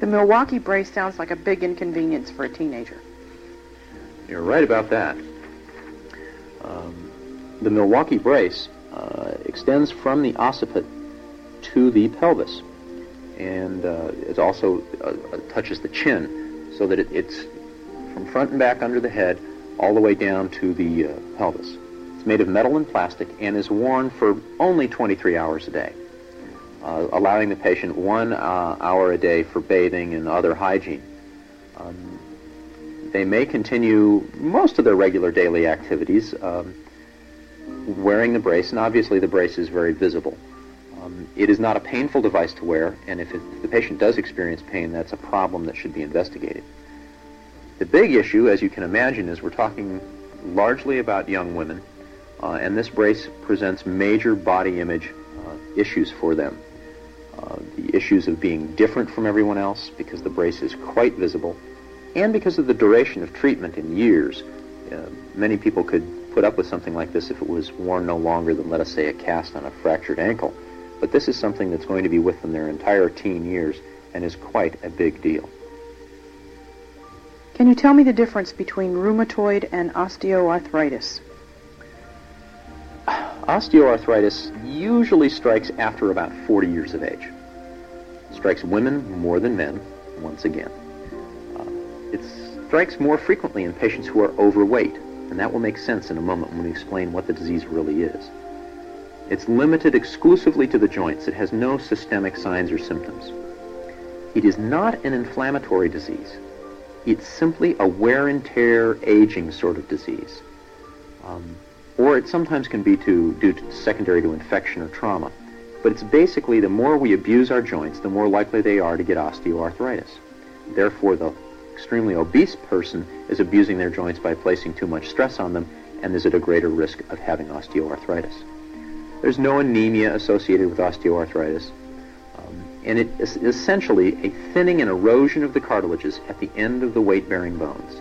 The Milwaukee brace sounds like a big inconvenience for a teenager. You're right about that. Um, the Milwaukee brace uh, extends from the occiput to the pelvis, and uh, it also uh, touches the chin, so that it, it's from front and back under the head, all the way down to the uh, pelvis. It's made of metal and plastic and is worn for only 23 hours a day uh, allowing the patient one uh, hour a day for bathing and other hygiene. Um, they may continue most of their regular daily activities um, wearing the brace, and obviously the brace is very visible. Um, it is not a painful device to wear, and if, it, if the patient does experience pain, that's a problem that should be investigated. The big issue, as you can imagine, is we're talking largely about young women, uh, and this brace presents major body image uh, issues for them. The issues of being different from everyone else because the brace is quite visible, and because of the duration of treatment in years. Uh, many people could put up with something like this if it was worn no longer than, let us say, a cast on a fractured ankle. But this is something that's going to be with them their entire teen years and is quite a big deal. Can you tell me the difference between rheumatoid and osteoarthritis? Osteoarthritis usually strikes after about 40 years of age. It strikes women more than men, once again. Uh, it strikes more frequently in patients who are overweight, and that will make sense in a moment when we explain what the disease really is. It's limited exclusively to the joints. It has no systemic signs or symptoms. It is not an inflammatory disease. It's simply a wear and tear, aging sort of disease. Um, or it sometimes can be to, due to secondary to infection or trauma. But it's basically the more we abuse our joints, the more likely they are to get osteoarthritis. Therefore, the extremely obese person is abusing their joints by placing too much stress on them and is at a greater risk of having osteoarthritis. There's no anemia associated with osteoarthritis, um, and it is essentially a thinning and erosion of the cartilages at the end of the weight-bearing bones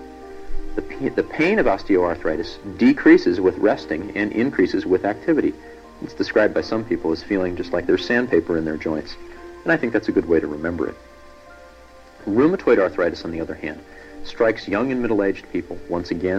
the, pain of osteoarthritis decreases with resting and increases with activity. It's described by some people as feeling just like there's sandpaper in their joints, and I think that's a good way to remember it. Rheumatoid arthritis, on the other hand, strikes young and middle-aged people, once again,